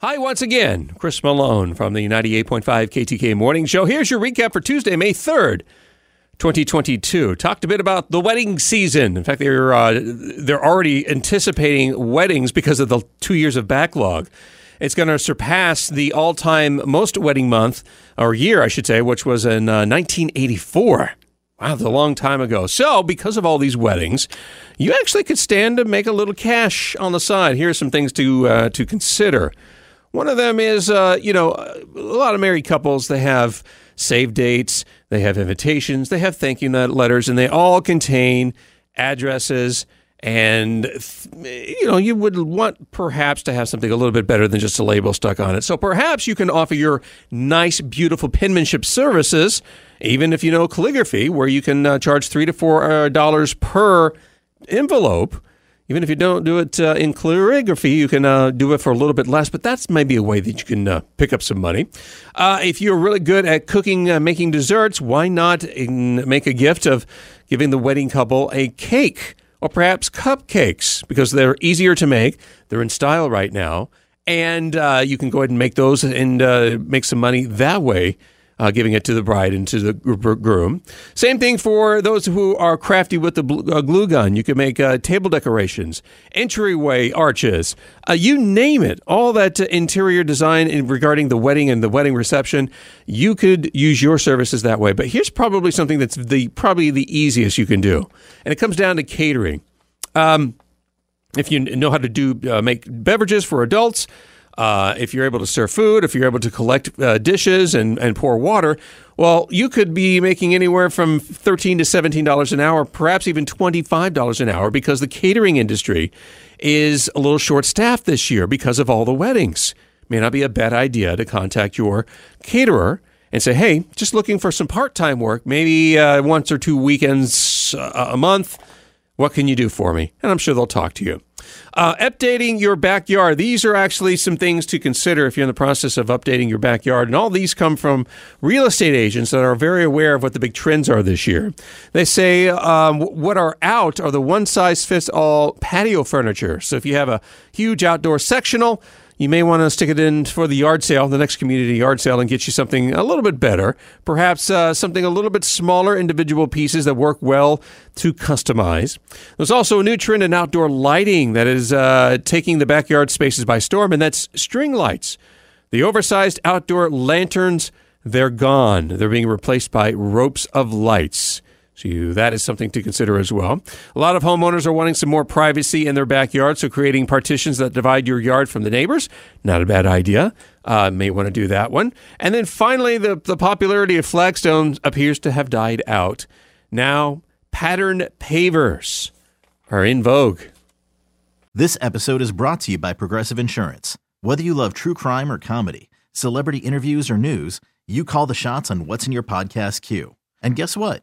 Hi, once again, Chris Malone from the 98.5 KTK Morning Show. Here's your recap for Tuesday, May 3rd, 2022. Talked a bit about the wedding season. In fact, they're, uh, they're already anticipating weddings because of the two years of backlog. It's going to surpass the all time most wedding month, or year, I should say, which was in uh, 1984. Wow, that's a long time ago. So, because of all these weddings, you actually could stand to make a little cash on the side. Here are some things to uh, to consider. One of them is, uh, you know, a lot of married couples, they have save dates, they have invitations, they have thank you letters, and they all contain addresses. And, you know, you would want perhaps to have something a little bit better than just a label stuck on it. So perhaps you can offer your nice, beautiful penmanship services, even if you know calligraphy, where you can uh, charge three to four uh, dollars per envelope even if you don't do it uh, in calligraphy, you can uh, do it for a little bit less, but that's maybe a way that you can uh, pick up some money. Uh, if you're really good at cooking, uh, making desserts, why not make a gift of giving the wedding couple a cake or perhaps cupcakes because they're easier to make, they're in style right now, and uh, you can go ahead and make those and make some money that way uh, giving it to the bride and to the groom. Same thing for those who are crafty with the uh, glue gun. You can make uh, table decorations, entryway arches, uh, you name it. All that interior design in regarding the wedding and the wedding reception, you could use your services that way. But here's probably something that's the probably the easiest you can do, and it comes down to catering. Um, if you know how to do uh, make beverages for adults uh, if you're able to serve food, if you're able to collect uh, dishes and, and pour water, well, you could be making anywhere from 13 to $17 an hour, perhaps even $25 an hour, because the catering industry is a little short staffed this year because of all the weddings. May not be a bad idea to contact your caterer and say, hey, just looking for some part time work, maybe uh, once or two weekends uh, a month. What can you do for me? And I'm sure they'll talk to you. Uh, updating your backyard. These are actually some things to consider if you're in the process of updating your backyard. And all these come from real estate agents that are very aware of what the big trends are this year. They say um, what are out are the one size fits all patio furniture. So if you have a huge outdoor sectional, you may want to stick it in for the yard sale, the next community yard sale, and get you something a little bit better. Perhaps uh, something a little bit smaller, individual pieces that work well to customize. There's also a new trend in outdoor lighting that is uh, taking the backyard spaces by storm, and that's string lights. The oversized outdoor lanterns, they're gone. They're being replaced by ropes of lights. So that is something to consider as well. A lot of homeowners are wanting some more privacy in their backyard, so creating partitions that divide your yard from the neighbors, not a bad idea. Uh, may want to do that one. And then finally, the, the popularity of flagstones appears to have died out. Now, pattern pavers are in vogue. This episode is brought to you by Progressive Insurance. Whether you love true crime or comedy, celebrity interviews or news, you call the shots on what's in your podcast queue. And guess what?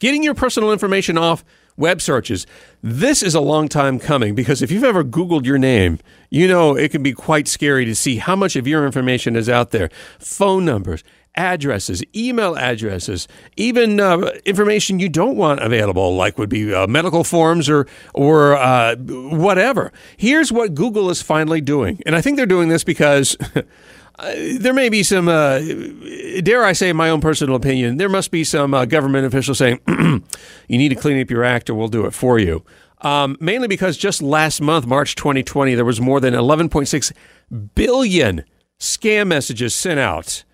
Getting your personal information off web searches. This is a long time coming because if you've ever Googled your name, you know it can be quite scary to see how much of your information is out there. Phone numbers, addresses, email addresses, even uh, information you don't want available, like would be uh, medical forms or or uh, whatever. Here's what Google is finally doing, and I think they're doing this because. Uh, there may be some, uh, dare I say, my own personal opinion. There must be some uh, government official saying, "You need to clean up your act, or we'll do it for you." Um, mainly because just last month, March 2020, there was more than 11.6 billion scam messages sent out.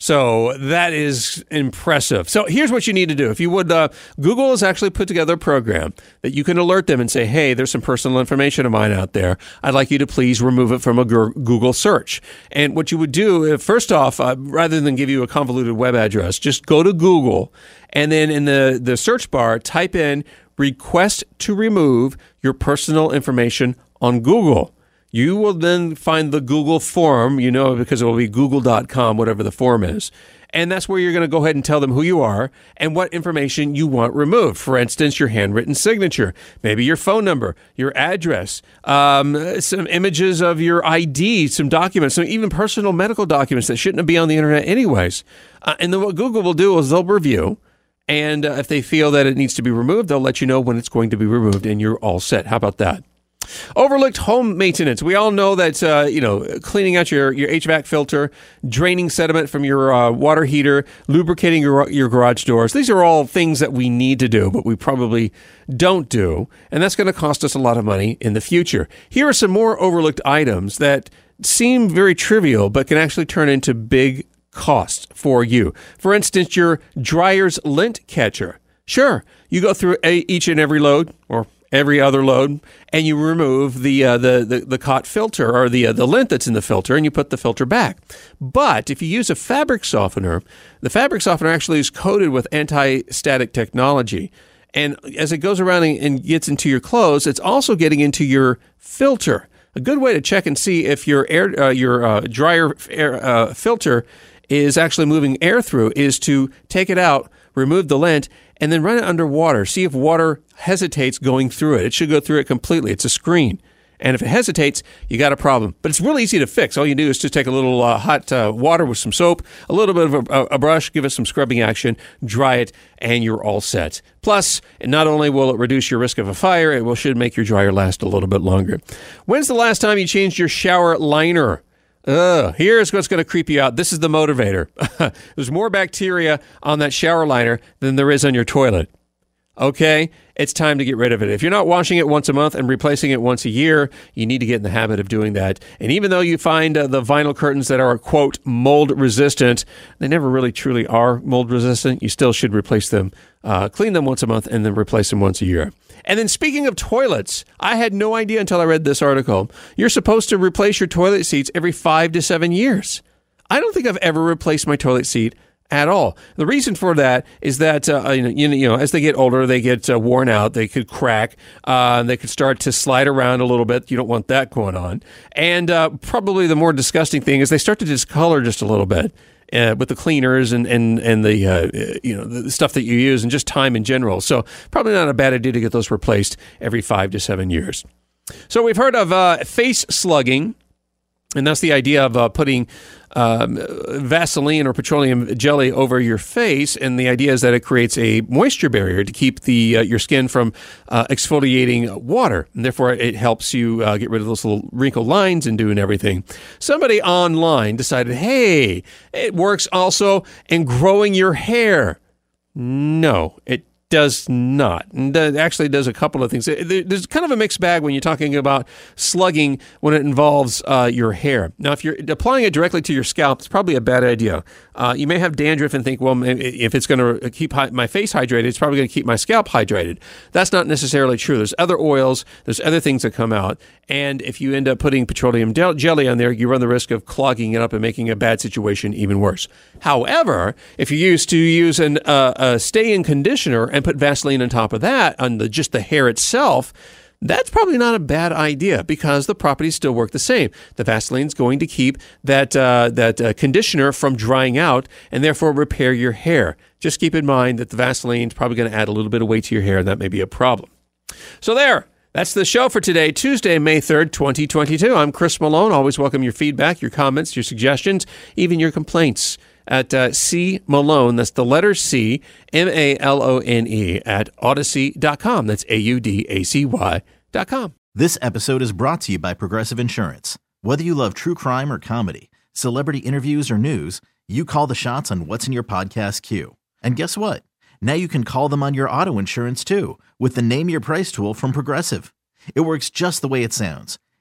So that is impressive. So here's what you need to do. If you would, uh, Google has actually put together a program that you can alert them and say, hey, there's some personal information of mine out there. I'd like you to please remove it from a Google search. And what you would do, uh, first off, uh, rather than give you a convoluted web address, just go to Google and then in the, the search bar, type in request to remove your personal information on Google. You will then find the Google form, you know, because it will be google.com, whatever the form is. And that's where you're going to go ahead and tell them who you are and what information you want removed. For instance, your handwritten signature, maybe your phone number, your address, um, some images of your ID, some documents, some even personal medical documents that shouldn't be on the internet, anyways. Uh, and then what Google will do is they'll review. And uh, if they feel that it needs to be removed, they'll let you know when it's going to be removed, and you're all set. How about that? Overlooked home maintenance. We all know that uh, you know cleaning out your, your HVAC filter, draining sediment from your uh, water heater, lubricating your your garage doors. These are all things that we need to do, but we probably don't do, and that's going to cost us a lot of money in the future. Here are some more overlooked items that seem very trivial, but can actually turn into big costs for you. For instance, your dryer's lint catcher. Sure, you go through a, each and every load, or every other load, and you remove the uh, the, the the cot filter or the uh, the lint that's in the filter, and you put the filter back. But if you use a fabric softener, the fabric softener actually is coated with anti-static technology. And as it goes around and gets into your clothes, it's also getting into your filter. A good way to check and see if your air, uh, your uh, dryer air, uh, filter is actually moving air through is to take it out, remove the lint, and then run it under water. See if water hesitates going through it. It should go through it completely. It's a screen. And if it hesitates, you got a problem. But it's really easy to fix. All you do is just take a little uh, hot uh, water with some soap, a little bit of a, a, brush, give it some scrubbing action, dry it, and you're all set. Plus, not only will it reduce your risk of a fire, it will should make your dryer last a little bit longer. When's the last time you changed your shower liner? Ugh, here's what's going to creep you out. This is the motivator. There's more bacteria on that shower liner than there is on your toilet. Okay, it's time to get rid of it. If you're not washing it once a month and replacing it once a year, you need to get in the habit of doing that. And even though you find uh, the vinyl curtains that are, quote, mold resistant, they never really truly are mold resistant. You still should replace them, uh, clean them once a month, and then replace them once a year. And then speaking of toilets, I had no idea until I read this article. You're supposed to replace your toilet seats every five to seven years. I don't think I've ever replaced my toilet seat at all. The reason for that is that uh, you, know, you know as they get older, they get uh, worn out. They could crack. Uh, they could start to slide around a little bit. You don't want that going on. And uh, probably the more disgusting thing is they start to discolor just a little bit uh, with the cleaners and and and the uh, you know the stuff that you use and just time in general. So probably not a bad idea to get those replaced every five to seven years. So we've heard of face slugging, and that's the idea of uh, putting um, Vaseline or petroleum jelly over your face, and the idea is that it creates a moisture barrier to keep the uh, your skin from uh, exfoliating water, and therefore it helps you uh, get rid of those little wrinkle lines and doing everything. Somebody online decided, hey, it works also in growing your hair. No, it does not. And actually does a couple of things. There's kind of a mixed bag when you're talking about slugging when it involves uh, your hair. Now, if you're applying it directly to your scalp, it's probably a bad idea. Uh, you may have dandruff and think, well, if it's going to keep my face hydrated, it's probably going to keep my scalp hydrated. That's not necessarily true. There's other oils, there's other things that come out. And if you end up putting petroleum jelly on there, you run the risk of clogging it up and making a bad situation even worse. However, if you used to use uh, a stay-in conditioner and put Vaseline on top of that on the just the hair itself, that's probably not a bad idea because the properties still work the same. The Vaseline's going to keep that uh, that uh, conditioner from drying out and therefore repair your hair. Just keep in mind that the Vaseline's probably going to add a little bit of weight to your hair, and that may be a problem. So there. That's the show for today, Tuesday, May 3rd, 2022. I'm Chris Malone. Always welcome your feedback, your comments, your suggestions, even your complaints at uh, C Malone. That's the letter C, M A L O N E, at audacy.com. That's A U D A C Y.com. This episode is brought to you by Progressive Insurance. Whether you love true crime or comedy, celebrity interviews or news, you call the shots on what's in your podcast queue. And guess what? Now you can call them on your auto insurance too with the Name Your Price tool from Progressive. It works just the way it sounds.